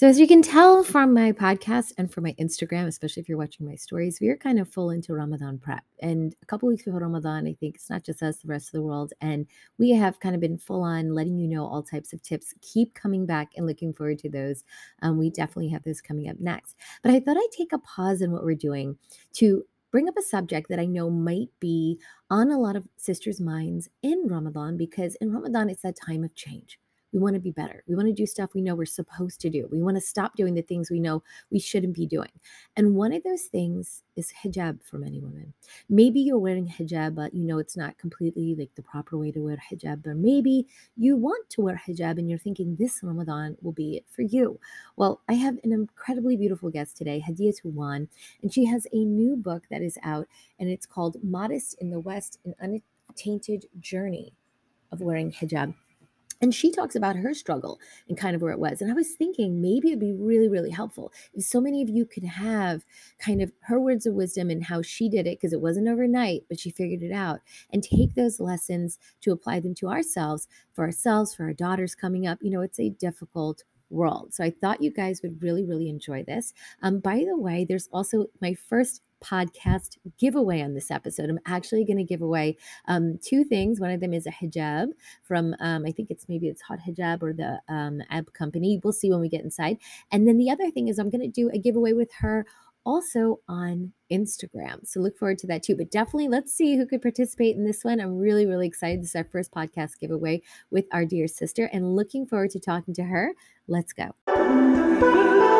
So, as you can tell from my podcast and from my Instagram, especially if you're watching my stories, we are kind of full into Ramadan prep. And a couple weeks before Ramadan, I think it's not just us, the rest of the world. And we have kind of been full on letting you know all types of tips. Keep coming back and looking forward to those. Um, we definitely have those coming up next. But I thought I'd take a pause in what we're doing to bring up a subject that I know might be on a lot of sisters' minds in Ramadan because in Ramadan, it's that time of change. We want to be better. We want to do stuff we know we're supposed to do. We want to stop doing the things we know we shouldn't be doing. And one of those things is hijab for many women. Maybe you're wearing hijab, but you know it's not completely like the proper way to wear hijab. Or maybe you want to wear hijab and you're thinking this Ramadan will be it for you. Well, I have an incredibly beautiful guest today, Hadia Tuwan, and she has a new book that is out and it's called Modest in the West An Untainted Journey of Wearing Hijab. And she talks about her struggle and kind of where it was. And I was thinking maybe it'd be really, really helpful if so many of you could have kind of her words of wisdom and how she did it, because it wasn't overnight, but she figured it out, and take those lessons to apply them to ourselves, for ourselves, for our daughters coming up. You know, it's a difficult world. So I thought you guys would really, really enjoy this. Um, by the way, there's also my first podcast giveaway on this episode. I'm actually going to give away um, two things. One of them is a hijab from, um, I think it's maybe it's Hot Hijab or the um, Ab Company. We'll see when we get inside. And then the other thing is I'm going to do a giveaway with her also on Instagram. So look forward to that too. But definitely let's see who could participate in this one. I'm really, really excited. This is our first podcast giveaway with our dear sister and looking forward to talking to her. Let's go.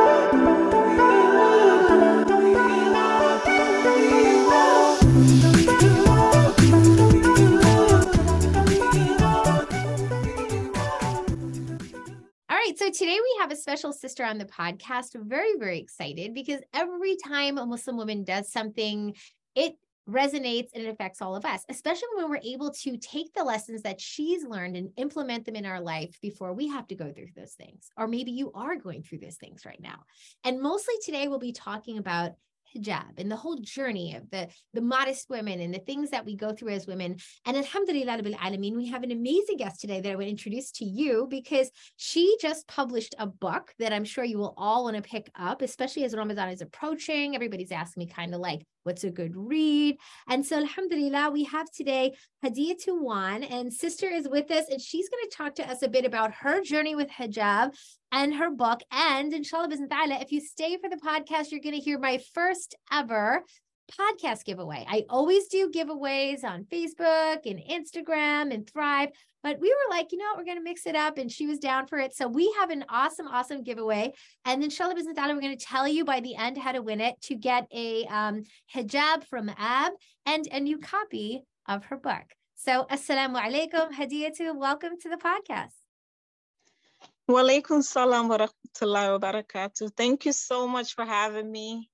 Right, so today we have a special sister on the podcast. very, very excited because every time a Muslim woman does something, it resonates and it affects all of us, especially when we're able to take the lessons that she's learned and implement them in our life before we have to go through those things. Or maybe you are going through those things right now. And mostly today, we'll be talking about hijab and the whole journey of the the modest women and the things that we go through as women. And alhamdulillah alameen, we have an amazing guest today that I would introduce to you because she just published a book that I'm sure you will all want to pick up, especially as Ramadan is approaching. Everybody's asking me kind of like, what's a good read? And so alhamdulillah, we have today Hadia Tuwan and sister is with us and she's going to talk to us a bit about her journey with hijab and her book. And inshallah, if you stay for the podcast, you're going to hear my first ever podcast giveaway. I always do giveaways on Facebook and Instagram and Thrive, but we were like, you know, what, we're going to mix it up. And she was down for it. So we have an awesome, awesome giveaway. And inshallah, we're going to tell you by the end how to win it to get a um, hijab from Ab and a new copy of her book. So, assalamu alaikum, Hadiyatu. Welcome to the podcast. Walaikum salam wa rahmatullahi wa barakatuh. Thank you so much for having me.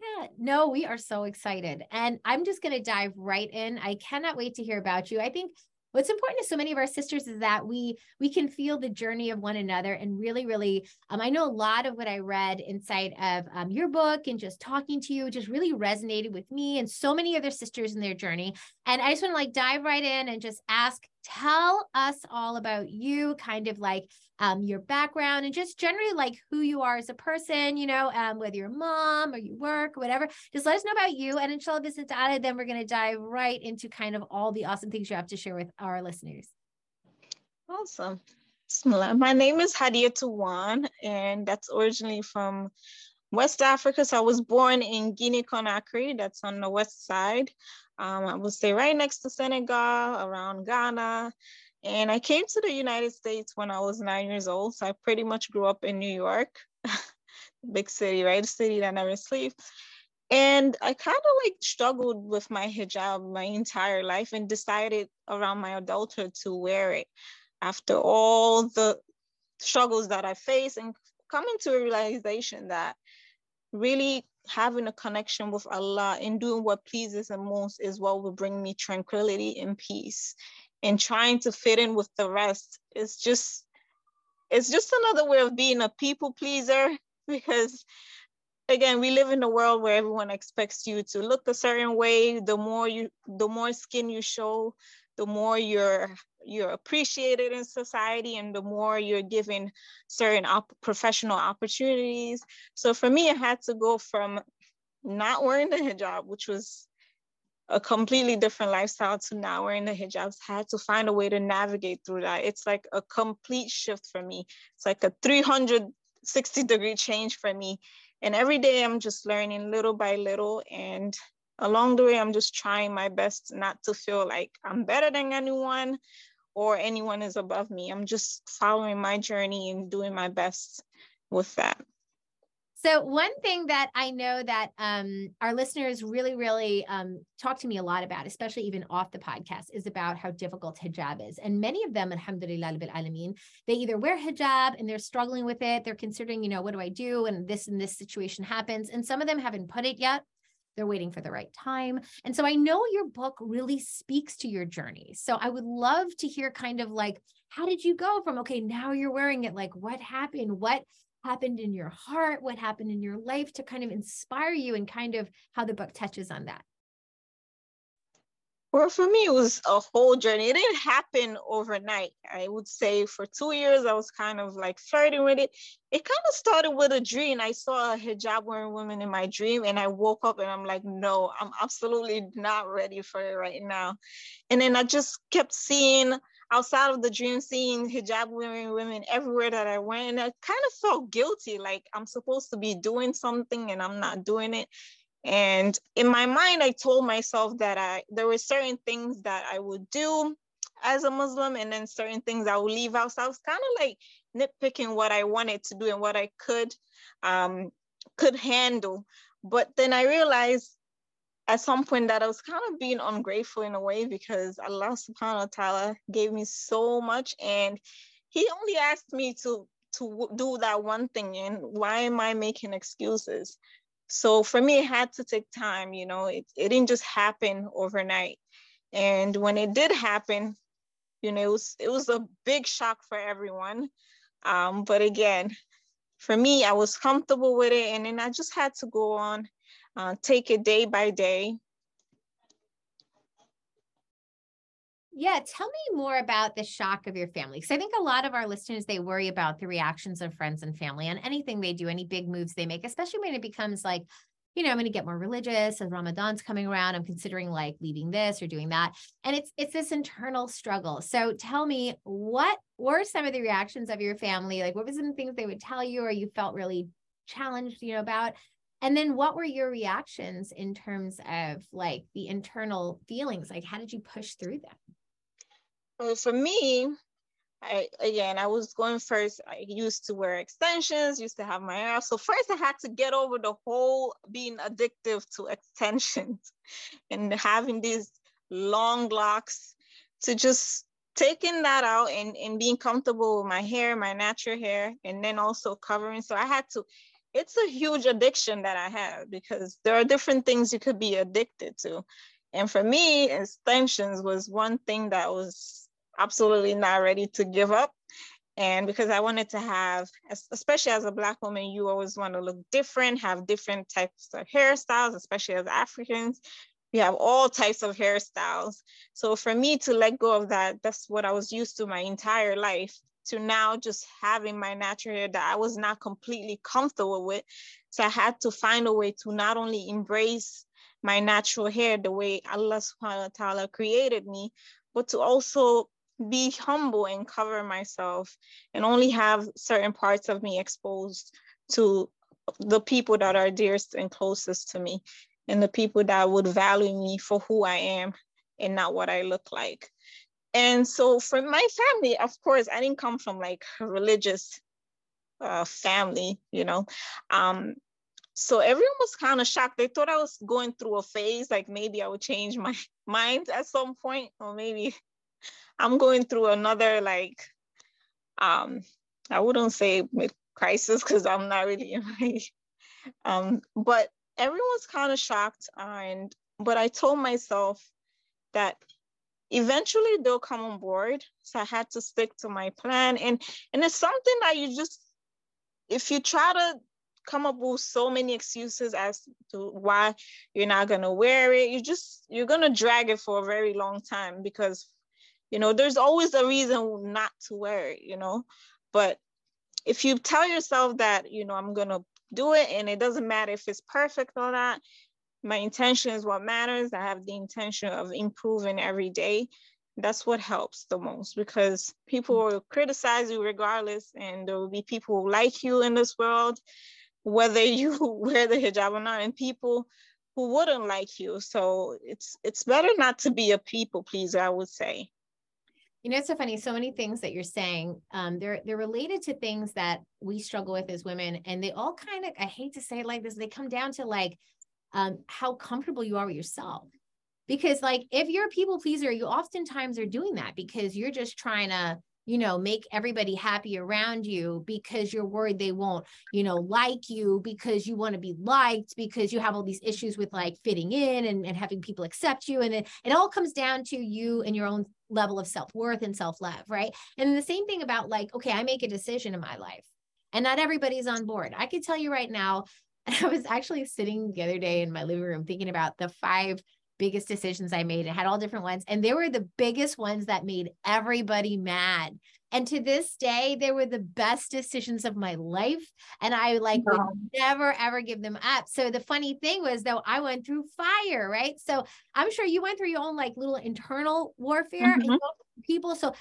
Yeah, no, we are so excited. And I'm just going to dive right in. I cannot wait to hear about you. I think what's important to so many of our sisters is that we we can feel the journey of one another and really really um, i know a lot of what i read inside of um, your book and just talking to you just really resonated with me and so many other sisters in their journey and i just want to like dive right in and just ask tell us all about you kind of like um, your background and just generally like who you are as a person, you know, um, whether you're mom or you work, or whatever. Just let us know about you. And inshallah, data. Then we're going to dive right into kind of all the awesome things you have to share with our listeners. Awesome. My name is Hadia Tuwan, and that's originally from West Africa. So I was born in Guinea Conakry, that's on the west side. Um, I would say right next to Senegal, around Ghana. And I came to the United States when I was nine years old. So I pretty much grew up in New York, big city, right? A city that never sleeps. And I kind of like struggled with my hijab my entire life and decided around my adulthood to wear it after all the struggles that I faced and coming to a realization that really having a connection with Allah and doing what pleases Him most is what will bring me tranquility and peace. And trying to fit in with the rest is just it's just another way of being a people pleaser because again we live in a world where everyone expects you to look a certain way. The more you the more skin you show the more you're you're appreciated in society and the more you're given certain op- professional opportunities. So for me, I had to go from not wearing the hijab, which was a completely different lifestyle to now wearing the hijabs. Had to find a way to navigate through that. It's like a complete shift for me. It's like a 360 degree change for me. And every day i'm just learning little by little. And along the way i'm just trying my best not to feel like i'm better than anyone or anyone is above me i'm just following my journey and doing my best with that so one thing that I know that um, our listeners really, really um, talk to me a lot about, especially even off the podcast, is about how difficult hijab is. And many of them, alhamdulillah alameen, they either wear hijab and they're struggling with it. They're considering, you know, what do I do? And this and this situation happens. And some of them haven't put it yet. They're waiting for the right time. And so I know your book really speaks to your journey. So I would love to hear kind of like, how did you go from, okay, now you're wearing it? Like, what happened? What happened in your heart, what happened in your life to kind of inspire you and kind of how the book touches on that? Well, for me, it was a whole journey. It didn't happen overnight. I would say for two years, I was kind of like flirting with it. It kind of started with a dream. I saw a hijab wearing woman in my dream, and I woke up and I'm like, no, I'm absolutely not ready for it right now. And then I just kept seeing outside of the dream seeing hijab wearing women everywhere that I went. And I kind of felt guilty, like I'm supposed to be doing something and I'm not doing it. And in my mind, I told myself that I there were certain things that I would do as a Muslim and then certain things I would leave out. So I was kind of like nitpicking what I wanted to do and what I could um, could handle. But then I realized at some point that I was kind of being ungrateful in a way because Allah subhanahu wa ta'ala gave me so much and he only asked me to to do that one thing and why am I making excuses? So for me, it had to take time, you know, it, it didn't just happen overnight. And when it did happen, you know, it was, it was a big shock for everyone. Um, but again, for me, I was comfortable with it and then I just had to go on uh, take it day by day. Yeah, tell me more about the shock of your family. Because I think a lot of our listeners, they worry about the reactions of friends and family on anything they do, any big moves they make, especially when it becomes like, you know, I'm going to get more religious as Ramadan's coming around. I'm considering like leaving this or doing that. And it's it's this internal struggle. So tell me, what were some of the reactions of your family? Like what were some things they would tell you or you felt really challenged, you know, about? And then what were your reactions in terms of like the internal feelings? Like how did you push through them? Well, for me, I again I was going first. I used to wear extensions, used to have my hair. So first I had to get over the whole being addictive to extensions and having these long locks to just taking that out and, and being comfortable with my hair, my natural hair, and then also covering. So I had to it's a huge addiction that I have because there are different things you could be addicted to. And for me, extensions was one thing that was absolutely not ready to give up. And because I wanted to have, especially as a Black woman, you always want to look different, have different types of hairstyles, especially as Africans. We have all types of hairstyles. So for me to let go of that, that's what I was used to my entire life to now just having my natural hair that I was not completely comfortable with. So I had to find a way to not only embrace my natural hair the way Allah subhanahu wa ta'ala created me, but to also be humble and cover myself and only have certain parts of me exposed to the people that are dearest and closest to me and the people that would value me for who I am and not what I look like. And so for my family, of course, I didn't come from like religious uh, family, you know. Um, so everyone was kind of shocked. They thought I was going through a phase, like maybe I would change my mind at some point, or maybe I'm going through another like um I wouldn't say crisis because I'm not really in my um but everyone's kind of shocked and but I told myself that eventually they'll come on board. So I had to stick to my plan. And and it's something that you just if you try to come up with so many excuses as to why you're not gonna wear it, you just you're gonna drag it for a very long time because You know, there's always a reason not to wear it, you know, but if you tell yourself that, you know, I'm going to do it and it doesn't matter if it's perfect or not, my intention is what matters. I have the intention of improving every day. That's what helps the most because people mm. will criticize you regardless, and there will be people who like you in this world, whether you wear the hijab or not, and people who wouldn't like you. So it's it's better not to be a people pleaser, I would say. You know, it's so funny. So many things that you're saying, um, they're they're related to things that we struggle with as women, and they all kind of, I hate to say it like this, they come down to like um, how comfortable you are with yourself. Because like if you're a people pleaser, you oftentimes are doing that because you're just trying to you know make everybody happy around you because you're worried they won't you know like you because you want to be liked because you have all these issues with like fitting in and, and having people accept you and it, it all comes down to you and your own level of self-worth and self-love right? And the same thing about like okay i make a decision in my life and not everybody's on board. I can tell you right now I was actually sitting the other day in my living room thinking about the five biggest decisions I made and had all different ones. And they were the biggest ones that made everybody mad. And to this day, they were the best decisions of my life. And I like would never ever give them up. So the funny thing was though, I went through fire, right? So I'm sure you went through your own like little internal warfare mm-hmm. and people. So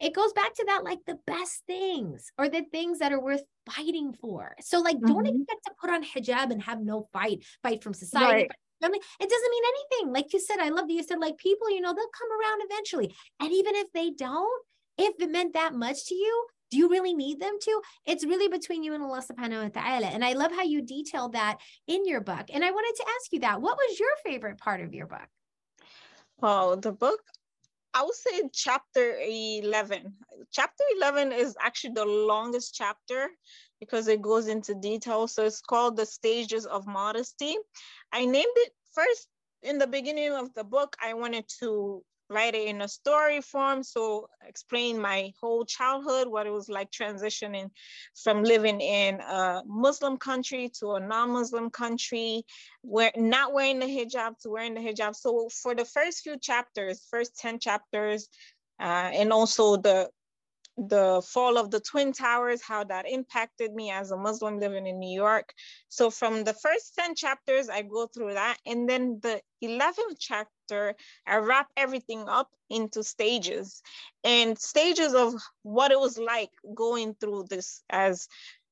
it goes back to that like the best things or the things that are worth fighting for. So like mm-hmm. don't expect to put on hijab and have no fight, fight from society. Right. Family. It doesn't mean anything. Like you said, I love that you said like people, you know, they'll come around eventually. And even if they don't, if it meant that much to you, do you really need them to? It's really between you and Allah subhanahu wa ta'ala. And I love how you detail that in your book. And I wanted to ask you that. What was your favorite part of your book? Well, the book I would say chapter 11. Chapter 11 is actually the longest chapter because it goes into detail. So it's called The Stages of Modesty. I named it first in the beginning of the book. I wanted to write it in a story form. So explain my whole childhood, what it was like transitioning from living in a Muslim country to a non-Muslim country, where not wearing the hijab to wearing the hijab. So for the first few chapters, first 10 chapters, uh, and also the the fall of the Twin Towers, how that impacted me as a Muslim living in New York. So from the first 10 chapters, I go through that. And then the 11th chapter, I wrap everything up into stages and stages of what it was like going through this as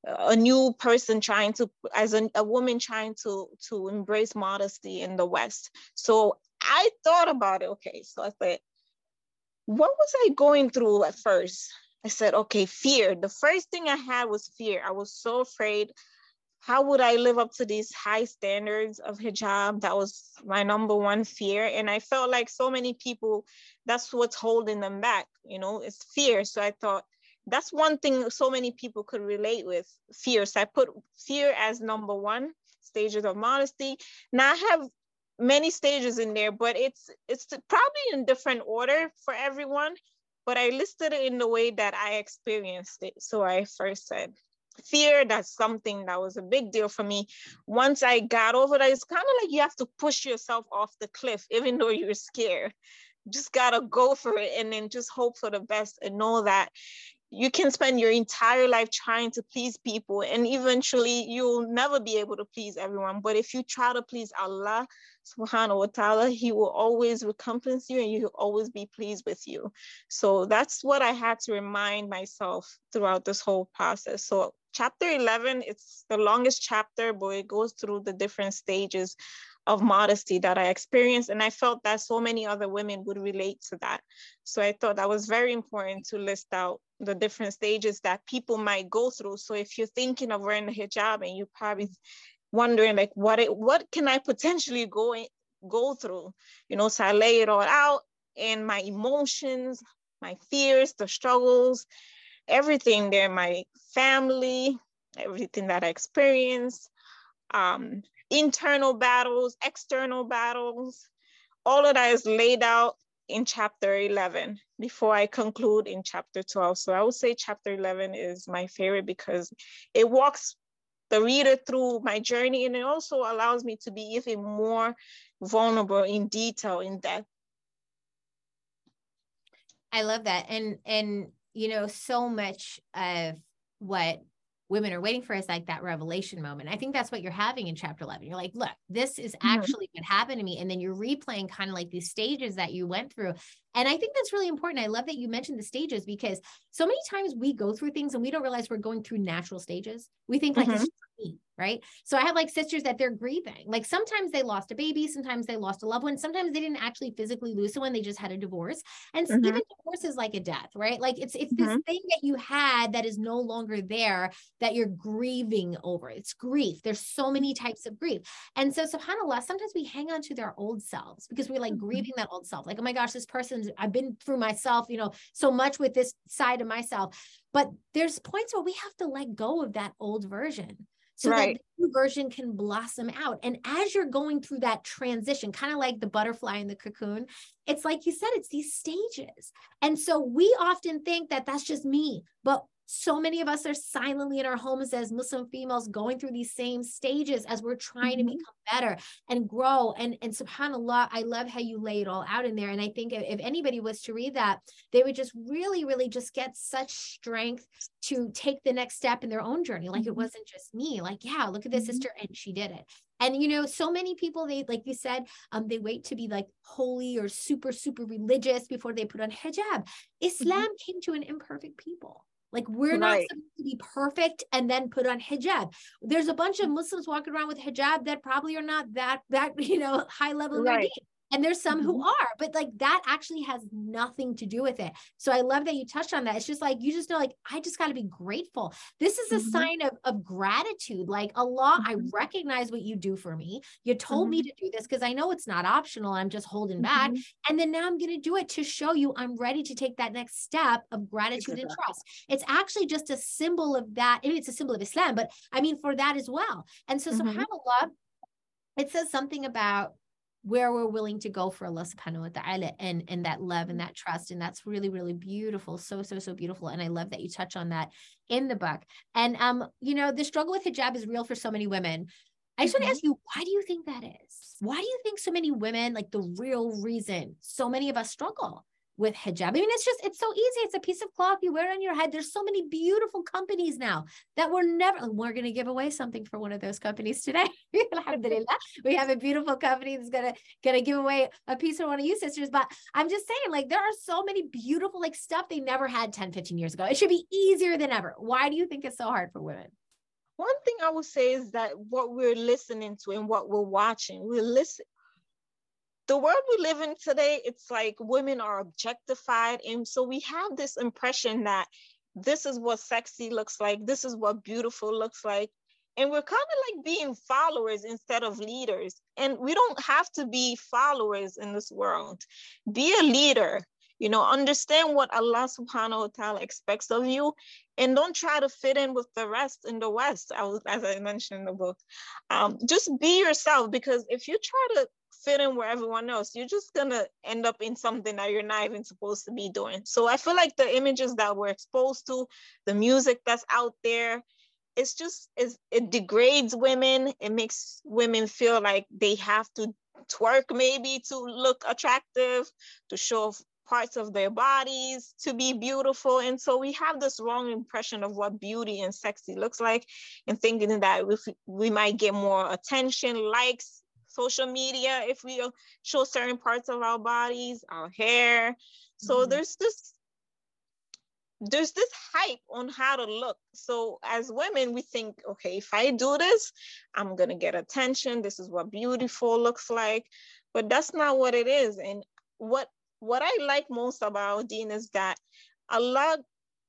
a new person trying to as a, a woman trying to to embrace modesty in the west so i thought about it okay so i said what was i going through at first I said, okay, fear. The first thing I had was fear. I was so afraid. How would I live up to these high standards of hijab? That was my number one fear. And I felt like so many people, that's what's holding them back, you know, it's fear. So I thought that's one thing so many people could relate with fear. So I put fear as number one, stages of modesty. Now I have many stages in there, but it's it's probably in different order for everyone but I listed it in the way that I experienced it. So I first said, fear, that's something that was a big deal for me. Once I got over that, it's kind of like you have to push yourself off the cliff, even though you're scared. Just gotta go for it and then just hope for the best and know that you can spend your entire life trying to please people and eventually you'll never be able to please everyone but if you try to please allah subhanahu wa ta'ala he will always recompense you and you will always be pleased with you so that's what i had to remind myself throughout this whole process so chapter 11 it's the longest chapter but it goes through the different stages of modesty that I experienced. And I felt that so many other women would relate to that. So I thought that was very important to list out the different stages that people might go through. So if you're thinking of wearing a hijab and you're probably wondering like what it, what can I potentially go in, go through? You know, so I lay it all out and my emotions, my fears, the struggles, everything there, my family, everything that I experienced, um, internal battles, external battles, all of that is laid out in chapter 11 before I conclude in chapter 12. So I would say chapter 11 is my favorite because it walks the reader through my journey and it also allows me to be even more vulnerable in detail, in depth. I love that. And and you know, so much of what women are waiting for is like that revelation moment. I think that's what you're having in chapter 11. You're like, look, this is mm-hmm. actually mm-hmm. what happened to me. And then you're replaying kind of like these stages that you went through. And I think that's really important. I love that you mentioned the stages because so many times we go through things and we don't realize we're going through natural stages. We think like mm-hmm me, right? So I have like sisters that they're grieving. Like sometimes they lost a baby, sometimes they lost a loved one, sometimes they didn't actually physically lose someone, they just had a divorce. And mm-hmm. even divorce is like a death, right? Like it's it's mm-hmm. this thing that you had that is no longer there that you're grieving over. It's grief. There's so many types of grief. And so subhanAllah, sometimes we hang on to their old selves because we're like mm-hmm. grieving that old self. Like, oh my gosh, this person, I've been through myself, you know, so much with this side of myself. But there's points where we have to let go of that old version so right. that the new version can blossom out. And as you're going through that transition, kind of like the butterfly in the cocoon, it's like you said, it's these stages. And so we often think that that's just me, but so many of us are silently in our homes as Muslim females going through these same stages as we're trying mm-hmm. to become better and grow. And, and subhanAllah, I love how you lay it all out in there. And I think if, if anybody was to read that, they would just really, really just get such strength to take the next step in their own journey. Like mm-hmm. it wasn't just me, like, yeah, look at this mm-hmm. sister and she did it. And you know, so many people they like you said, um, they wait to be like holy or super, super religious before they put on hijab. Mm-hmm. Islam came to an imperfect people. Like we're not supposed to be perfect and then put on hijab. There's a bunch of mm. Muslims walking around with hijab that probably are not that that you know high level right and there's some mm-hmm. who are but like that actually has nothing to do with it so i love that you touched on that it's just like you just know like i just got to be grateful this is a mm-hmm. sign of, of gratitude like allah mm-hmm. i recognize what you do for me you told me mm-hmm. to do this because i know it's not optional i'm just holding back mm-hmm. and then now i'm going to do it to show you i'm ready to take that next step of gratitude and trust it's actually just a symbol of that it's a symbol of islam but i mean for that as well and so mm-hmm. subhanallah it says something about where we're willing to go for Allah subhanahu wa ta'ala and, and that love and that trust. And that's really, really beautiful. So, so, so beautiful. And I love that you touch on that in the book. And um, you know, the struggle with hijab is real for so many women. I just mm-hmm. want to ask you, why do you think that is? Why do you think so many women, like the real reason so many of us struggle? With hijab. I mean, it's just, it's so easy. It's a piece of cloth you wear on your head. There's so many beautiful companies now that we're never, we're going to give away something for one of those companies today. Alhamdulillah. We have a beautiful company that's going to, going to give away a piece for one of you sisters. But I'm just saying, like, there are so many beautiful, like stuff they never had 10, 15 years ago. It should be easier than ever. Why do you think it's so hard for women? One thing I would say is that what we're listening to and what we're watching, we're listening the world we live in today, it's like women are objectified. And so we have this impression that this is what sexy looks like, this is what beautiful looks like. And we're kind of like being followers instead of leaders. And we don't have to be followers in this world. Be a leader, you know, understand what Allah subhanahu wa ta'ala expects of you and don't try to fit in with the rest in the West, as I mentioned in the book. Um, just be yourself because if you try to fit in where everyone else, you're just gonna end up in something that you're not even supposed to be doing. So I feel like the images that we're exposed to, the music that's out there, it's just it's, it degrades women. It makes women feel like they have to twerk maybe to look attractive, to show parts of their bodies to be beautiful. And so we have this wrong impression of what beauty and sexy looks like, and thinking that if we might get more attention, likes, social media if we show certain parts of our bodies, our hair. So mm-hmm. there's this there's this hype on how to look. So as women, we think, okay, if I do this, I'm gonna get attention. This is what beautiful looks like. But that's not what it is. And what what I like most about Deen is that Allah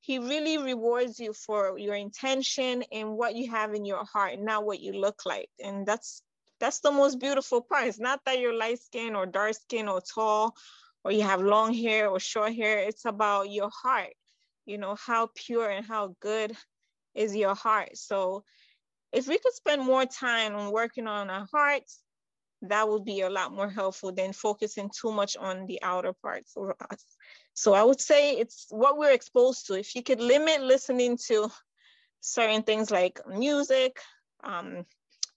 he really rewards you for your intention and what you have in your heart, not what you look like. And that's that's the most beautiful part. It's not that you're light skin or dark skin or tall or you have long hair or short hair. It's about your heart, you know, how pure and how good is your heart. So if we could spend more time on working on our hearts, that would be a lot more helpful than focusing too much on the outer parts of us. So I would say it's what we're exposed to. If you could limit listening to certain things like music, um,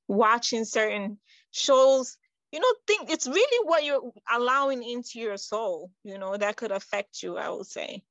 watching certain shows you know think it's really what you're allowing into your soul you know that could affect you i would say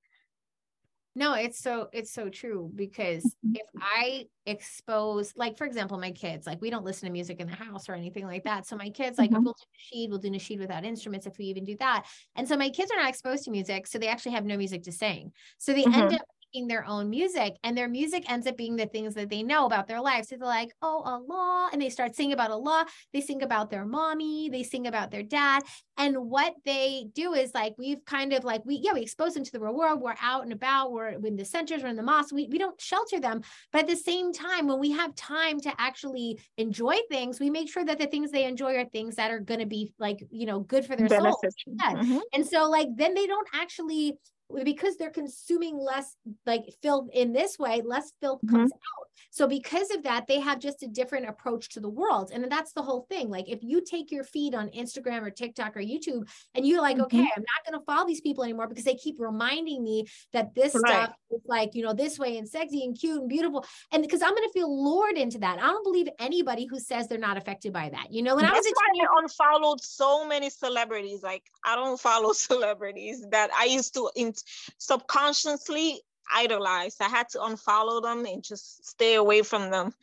no it's so it's so true because mm-hmm. if i expose like for example my kids like we don't listen to music in the house or anything like that so my kids like mm-hmm. we'll do nasheed we'll do nasheed without instruments if we even do that and so my kids are not exposed to music so they actually have no music to sing so they mm-hmm. end up making their own music and their music ends up being the things that they know about their life. So they're like, oh, Allah. And they start singing about Allah. They sing about their mommy. They sing about their dad. And what they do is like, we've kind of like, we, yeah, we expose them to the real world. We're out and about. We're in the centers, we're in the mosque. We, we don't shelter them. But at the same time, when we have time to actually enjoy things, we make sure that the things they enjoy are things that are going to be like, you know, good for their soul. Mm-hmm. And so like, then they don't actually because they're consuming less like filth in this way less filth mm-hmm. comes out so because of that they have just a different approach to the world and that's the whole thing like if you take your feed on instagram or tiktok or youtube and you're like mm-hmm. okay i'm not going to follow these people anymore because they keep reminding me that this right. stuff is like you know this way and sexy and cute and beautiful and because i'm going to feel lured into that i don't believe anybody who says they're not affected by that you know when that's i was why i unfollowed so many celebrities like i don't follow celebrities that i used to in subconsciously idolized. I had to unfollow them and just stay away from them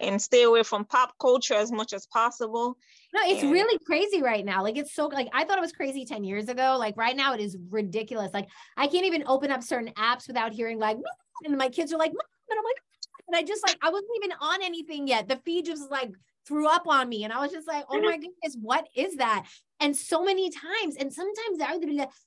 and stay away from pop culture as much as possible. No, it's and- really crazy right now. Like it's so like I thought it was crazy 10 years ago. Like right now it is ridiculous. Like I can't even open up certain apps without hearing like and my kids are like and I'm like and I just like I wasn't even on anything yet. The feed just like threw up on me. And I was just like, oh my goodness, what is that? And so many times, and sometimes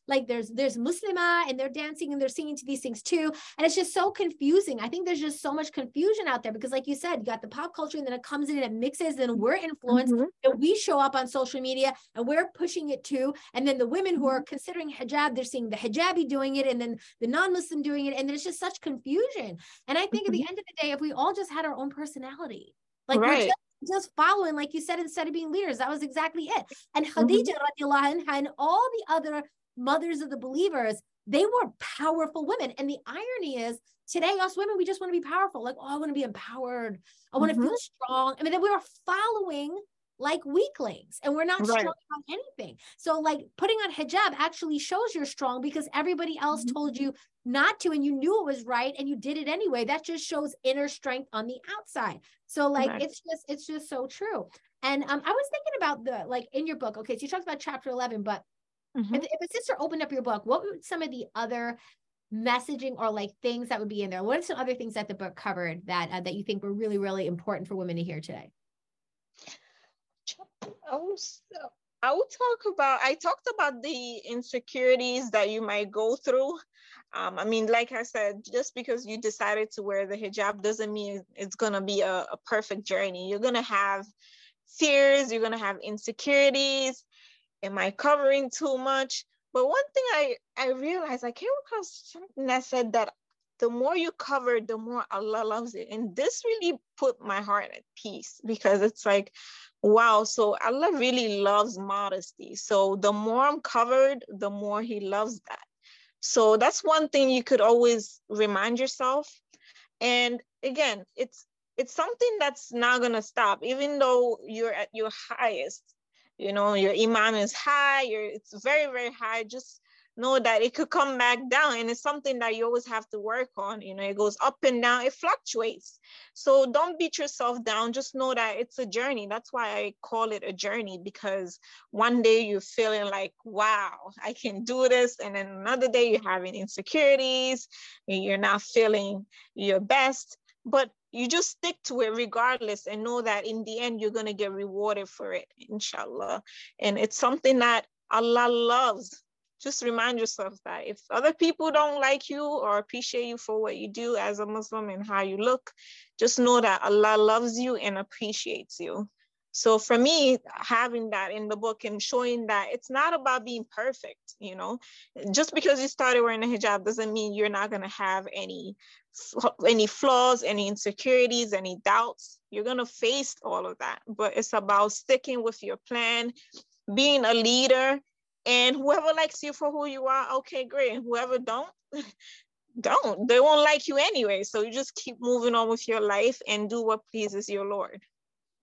like there's there's Muslima and they're dancing and they're singing to these things too. And it's just so confusing. I think there's just so much confusion out there because, like you said, you got the pop culture and then it comes in and it mixes and we're influenced mm-hmm. and we show up on social media and we're pushing it too. And then the women who are mm-hmm. considering hijab, they're seeing the hijabi doing it and then the non-Muslim doing it. And there's just such confusion. And I think mm-hmm. at the mm-hmm. end of the day, if we all just had our own personality, like right. we're just just following, like you said, instead of being leaders. That was exactly it. And mm-hmm. Khadija mm-hmm. and all the other mothers of the believers, they were powerful women. And the irony is today, us women, we just want to be powerful. Like, oh, I want to be empowered. I want mm-hmm. to feel strong. I mean, we are following like weaklings and we're not right. strong about anything. So like putting on hijab actually shows you're strong because everybody else mm-hmm. told you not to and you knew it was right and you did it anyway. That just shows inner strength on the outside. So like right. it's just it's just so true. And um I was thinking about the like in your book. Okay, so you talked about chapter 11, but mm-hmm. if, if a sister opened up your book, what would some of the other messaging or like things that would be in there? What are some other things that the book covered that uh, that you think were really really important for women to hear today? I was I would talk about I talked about the insecurities that you might go through. Um, I mean, like I said, just because you decided to wear the hijab doesn't mean it's gonna be a, a perfect journey. You're gonna have fears, you're gonna have insecurities. Am I covering too much? But one thing I, I realized I came across something that said that the more you cover, the more Allah loves it. And this really put my heart at peace because it's like Wow. So Allah really loves modesty. So the more I'm covered, the more He loves that. So that's one thing you could always remind yourself. And again, it's it's something that's not gonna stop, even though you're at your highest. You know, your iman is high. You're it's very very high. Just know that it could come back down and it's something that you always have to work on you know it goes up and down it fluctuates. So don't beat yourself down just know that it's a journey. That's why i call it a journey because one day you're feeling like wow i can do this and then another day you're having insecurities you're not feeling your best. But you just stick to it regardless and know that in the end you're going to get rewarded for it inshallah. And it's something that allah loves just remind yourself that if other people don't like you or appreciate you for what you do as a Muslim and how you look, just know that Allah loves you and appreciates you. So for me, having that in the book and showing that it's not about being perfect, you know, just because you started wearing a hijab doesn't mean you're not going to have any any flaws, any insecurities, any doubts. You're going to face all of that, but it's about sticking with your plan, being a leader and whoever likes you for who you are, okay, great. Whoever don't, don't. They won't like you anyway. So you just keep moving on with your life and do what pleases your Lord.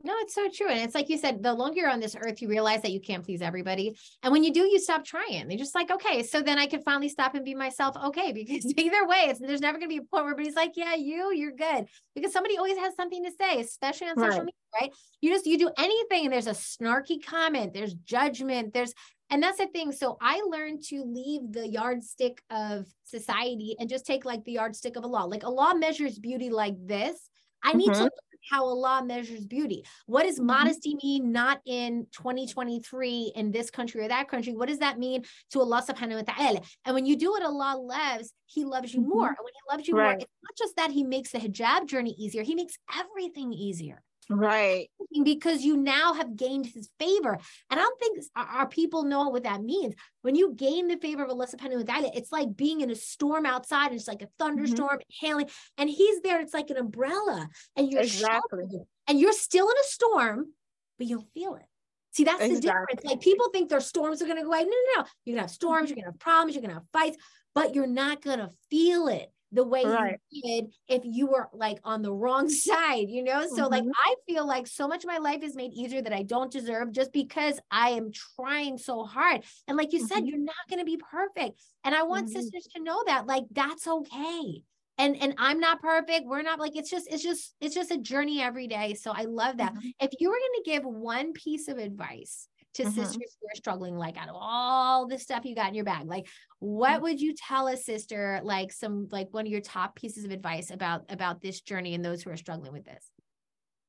No, it's so true. And it's like you said, the longer you're on this earth, you realize that you can't please everybody. And when you do, you stop trying. They're just like, okay, so then I can finally stop and be myself. Okay. Because either way, it's there's never gonna be a point where everybody's like, yeah, you, you're good. Because somebody always has something to say, especially on social right. media, right? You just you do anything and there's a snarky comment, there's judgment, there's and that's the thing. So I learned to leave the yardstick of society and just take like the yardstick of Allah. Like Allah measures beauty like this. I need mm-hmm. to learn how Allah measures beauty. What does mm-hmm. modesty mean not in 2023 in this country or that country? What does that mean to Allah subhanahu wa ta'ala? And when you do what Allah loves, He loves you mm-hmm. more. And when He loves you right. more, it's not just that He makes the hijab journey easier, He makes everything easier. Right. Because you now have gained his favor. And I don't think our people know what that means. When you gain the favor of Allah subhanahu wa ta'ala, it's like being in a storm outside. And it's like a thunderstorm mm-hmm. hailing. And he's there. It's like an umbrella. And you're exactly. and you're still in a storm, but you'll feel it. See, that's exactly. the difference. Like people think their storms are going to go away. No, no, no. You're going to have storms, you're going to have problems, you're going to have fights, but you're not going to feel it the way right. you did if you were like on the wrong side, you know? So mm-hmm. like I feel like so much of my life is made easier that I don't deserve just because I am trying so hard. And like you mm-hmm. said, you're not going to be perfect. And I want mm-hmm. sisters to know that like that's okay. And and I'm not perfect. We're not like it's just it's just it's just a journey every day. So I love that. Mm-hmm. If you were going to give one piece of advice to mm-hmm. sisters who are struggling like out of all the stuff you got in your bag like what mm-hmm. would you tell a sister like some like one of your top pieces of advice about about this journey and those who are struggling with this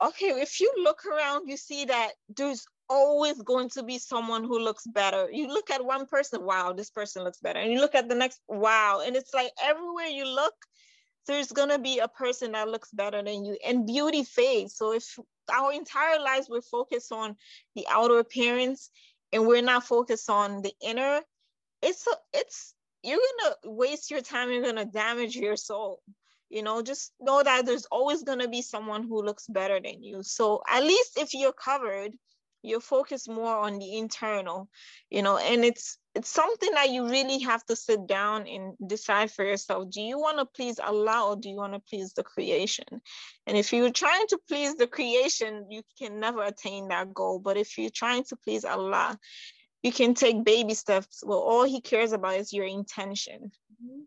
okay if you look around you see that there's always going to be someone who looks better you look at one person wow this person looks better and you look at the next wow and it's like everywhere you look there's to be a person that looks better than you and beauty fades. So if our entire lives we're focused on the outer appearance and we're not focused on the inner it's a, it's you're gonna waste your time you're gonna damage your soul. You know just know that there's always gonna be someone who looks better than you. So at least if you're covered you're focused more on the internal you know and it's it's something that you really have to sit down and decide for yourself do you want to please allah or do you want to please the creation and if you're trying to please the creation you can never attain that goal but if you're trying to please allah you can take baby steps well all he cares about is your intention. Mm-hmm.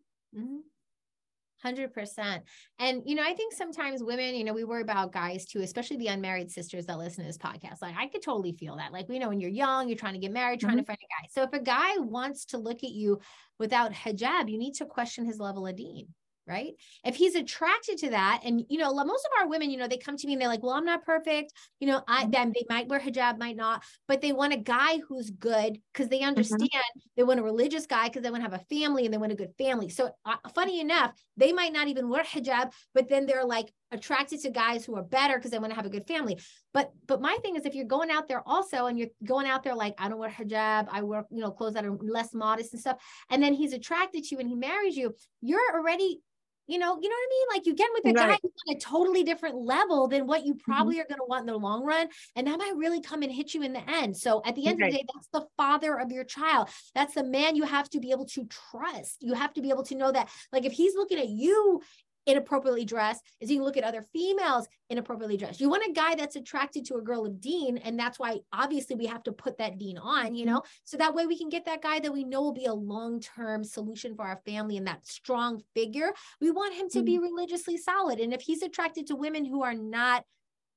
100%. And, you know, I think sometimes women, you know, we worry about guys too, especially the unmarried sisters that listen to this podcast. Like, I could totally feel that. Like, we know when you're young, you're trying to get married, trying mm-hmm. to find a guy. So if a guy wants to look at you without hijab, you need to question his level of deen right? If he's attracted to that, and you know, most of our women, you know, they come to me and they're like, "Well, I'm not perfect," you know, I mm-hmm. then they might wear hijab, might not, but they want a guy who's good because they mm-hmm. understand. Mm-hmm. They want a religious guy because they want to have a family and they want a good family. So, uh, funny enough, they might not even wear hijab, but then they're like attracted to guys who are better because they want to have a good family. But but my thing is if you're going out there also and you're going out there like I don't wear hijab, I wear, you know, clothes that are less modest and stuff, and then he's attracted to you and he marries you, you're already you know, you know what I mean? Like you get with a right. guy on a totally different level than what you mm-hmm. probably mm-hmm. are going to want in the long run. And that might really come and hit you in the end. So at the end right. of the day, that's the father of your child. That's the man you have to be able to trust. You have to be able to know that, like, if he's looking at you inappropriately dressed is you look at other females inappropriately dressed. You want a guy that's attracted to a girl of deen. And that's why obviously we have to put that deen on, you know, so that way we can get that guy that we know will be a long-term solution for our family and that strong figure. We want him to be mm-hmm. religiously solid. And if he's attracted to women who are not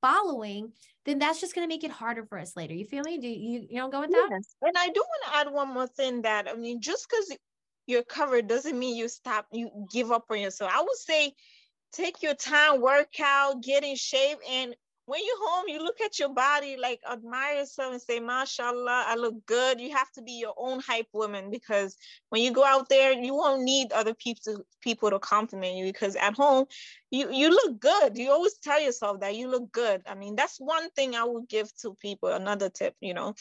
following, then that's just going to make it harder for us later. You feel me? Do you you know go with that? Yes. And I do want to add one more thing that I mean, just because you're covered doesn't mean you stop, you give up on yourself. I would say take your time, work out, get in shape, and when you're home, you look at your body, like admire yourself and say, mashallah, I look good. You have to be your own hype woman because when you go out there, you won't need other people to, people to compliment you because at home, you, you look good. You always tell yourself that you look good. I mean, that's one thing I would give to people. Another tip, you know.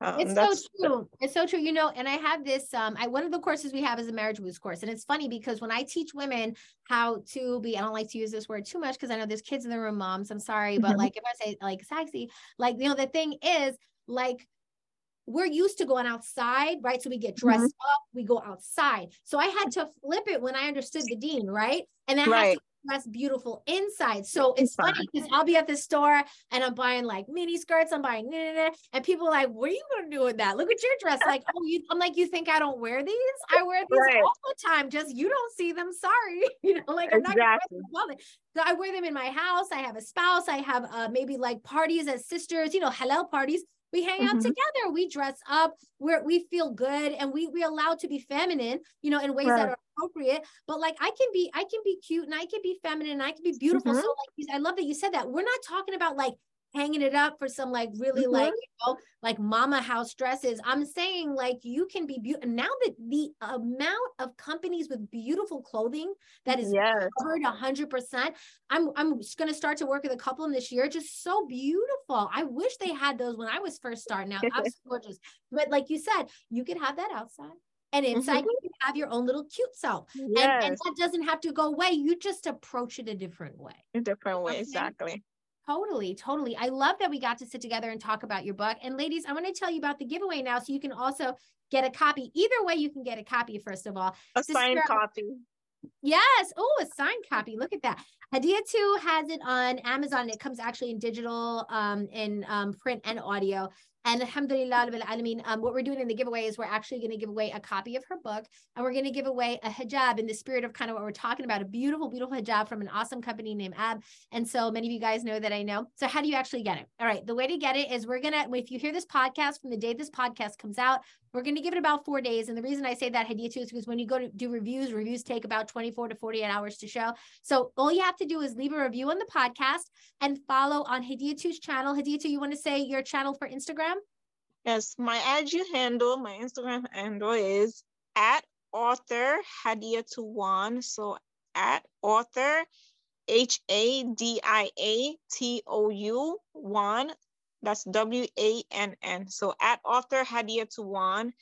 Um, it's so true. It's so true. You know, and I have this, um, I, one of the courses we have is a marriage boost course. And it's funny because when I teach women how to be, I don't like to use this word too much because I know there's kids in the room, moms, I'm sorry, but like, like if I say like sexy, like, you know, the thing is like, we're used to going outside, right? So we get dressed mm-hmm. up, we go outside. So I had to flip it when I understood the deen, right? And I right. to dress beautiful inside. So it's funny because I'll be at the store and I'm buying like mini skirts, I'm buying, nah, nah, nah, and people are like, what are you going to do with that? Look at your dress. Like, oh, you, I'm like, you think I don't wear these? I wear these right. all the time. Just you don't see them. Sorry. you know, like I'm exactly. not to wear so I wear them in my house. I have a spouse. I have uh, maybe like parties as sisters, you know, halal parties we hang out mm-hmm. together we dress up we're we feel good and we we allowed to be feminine you know in ways right. that are appropriate but like i can be i can be cute and i can be feminine and i can be beautiful mm-hmm. so like i love that you said that we're not talking about like hanging it up for some like really mm-hmm. like you know like mama house dresses. I'm saying like you can be beautiful now that the amount of companies with beautiful clothing that is yes. covered 100% i'm i'm just going to start to work with a couple in this year. Just so beautiful. I wish they had those when i was first starting out. Absolutely gorgeous. But like you said you could have that outside. And inside mm-hmm. you have your own little cute self. Yes. and, and, that doesn't have to go away. You just approach it a different way. A different way. Okay? exactly Totally, totally. I love that we got to sit together and talk about your book. And ladies, I want to tell you about the giveaway now so you can also get a copy. Either way, you can get a copy, first of all. A signed copy. Yes. Oh, a signed copy. Look at that. Hadia 2 has it on Amazon. It comes actually in digital, um, in um, print and audio. And alhamdulillah, um, what we're doing in the giveaway is we're actually going to give away a copy of her book and we're going to give away a hijab in the spirit of kind of what we're talking about a beautiful, beautiful hijab from an awesome company named Ab. And so many of you guys know that I know. So, how do you actually get it? All right. The way to get it is we're going to, if you hear this podcast from the day this podcast comes out, we're going to give it about four days. And the reason I say that, Hadiatou, is because when you go to do reviews, reviews take about 24 to 48 hours to show. So all you have to do is leave a review on the podcast and follow on Hadiatou's channel. Hadiatou, you want to say your channel for Instagram? Yes, my IG handle, my Instagram handle is at author Hadiatou Wann. So at author H A D I A T O U one. That's W A N N. So at author Hadiatou Wann.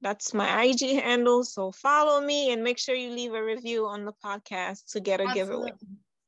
That's my IG handle. So follow me and make sure you leave a review on the podcast to get a Absolutely. giveaway.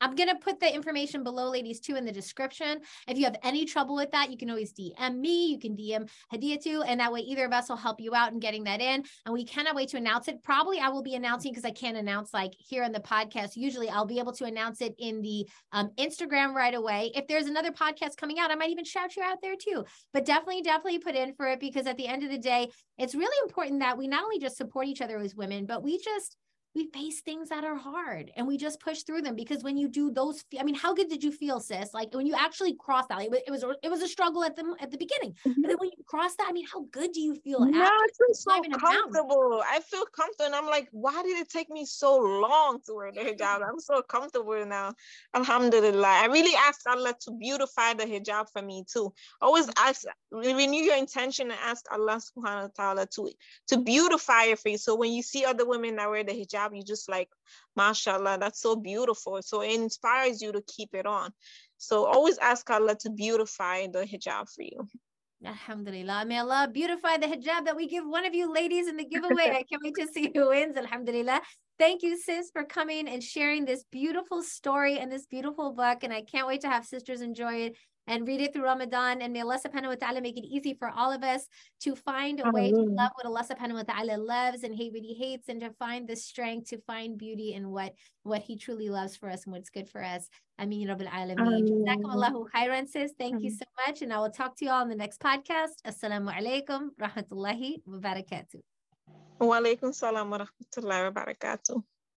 I'm going to put the information below, ladies, too, in the description. If you have any trouble with that, you can always DM me. You can DM Hadiatou. And that way, either of us will help you out in getting that in. And we cannot wait to announce it. Probably I will be announcing because I can't announce like here in the podcast. Usually I'll be able to announce it in the um, Instagram right away. If there's another podcast coming out, I might even shout you out there too. But definitely, definitely put in for it because at the end of the day, it's really important that we not only just support each other as women, but we just we face things that are hard and we just push through them because when you do those i mean how good did you feel sis? Like when you actually crossed that it was it was a struggle at the at the beginning mm-hmm. but then when you cross that i mean how good do you feel no i feel so comfortable. I feel comfortable and i'm like why did it take me so long to wear the hijab? I'm so comfortable now. Alhamdulillah. I really ask allah to beautify the hijab for me too. Always ask renew your intention and ask allah subhanahu wa ta'ala to to beautify it for you. So when you see other women that wear the hijab hijab, you just like, mashallah, that's so beautiful. So it inspires you to keep it on. So always ask Allah to beautify the hijab for you. Alhamdulillah. May Allah beautify the hijab that we give one of you ladies in the giveaway. I can't wait to see who wins. Alhamdulillah. Thank you, sis, for coming and sharing this beautiful story and this beautiful book. And I can't wait to have sisters enjoy it and read it through Ramadan. And may Allah subhanahu wa ta'ala make it easy for all of us to find a way to love what Allah subhanahu wa ta'ala loves and hate what he hates and to find the strength to find beauty in what, what he truly loves for us and what's good for us. Ameen Rabbil Alameen. Allahu khairan sis. Thank you so much. And I will talk to you all in the next podcast. Assalamu alaikum rahmatullahi wa barakatuh. Wa alaikum salam wa rahmatullahi wa barakatuh.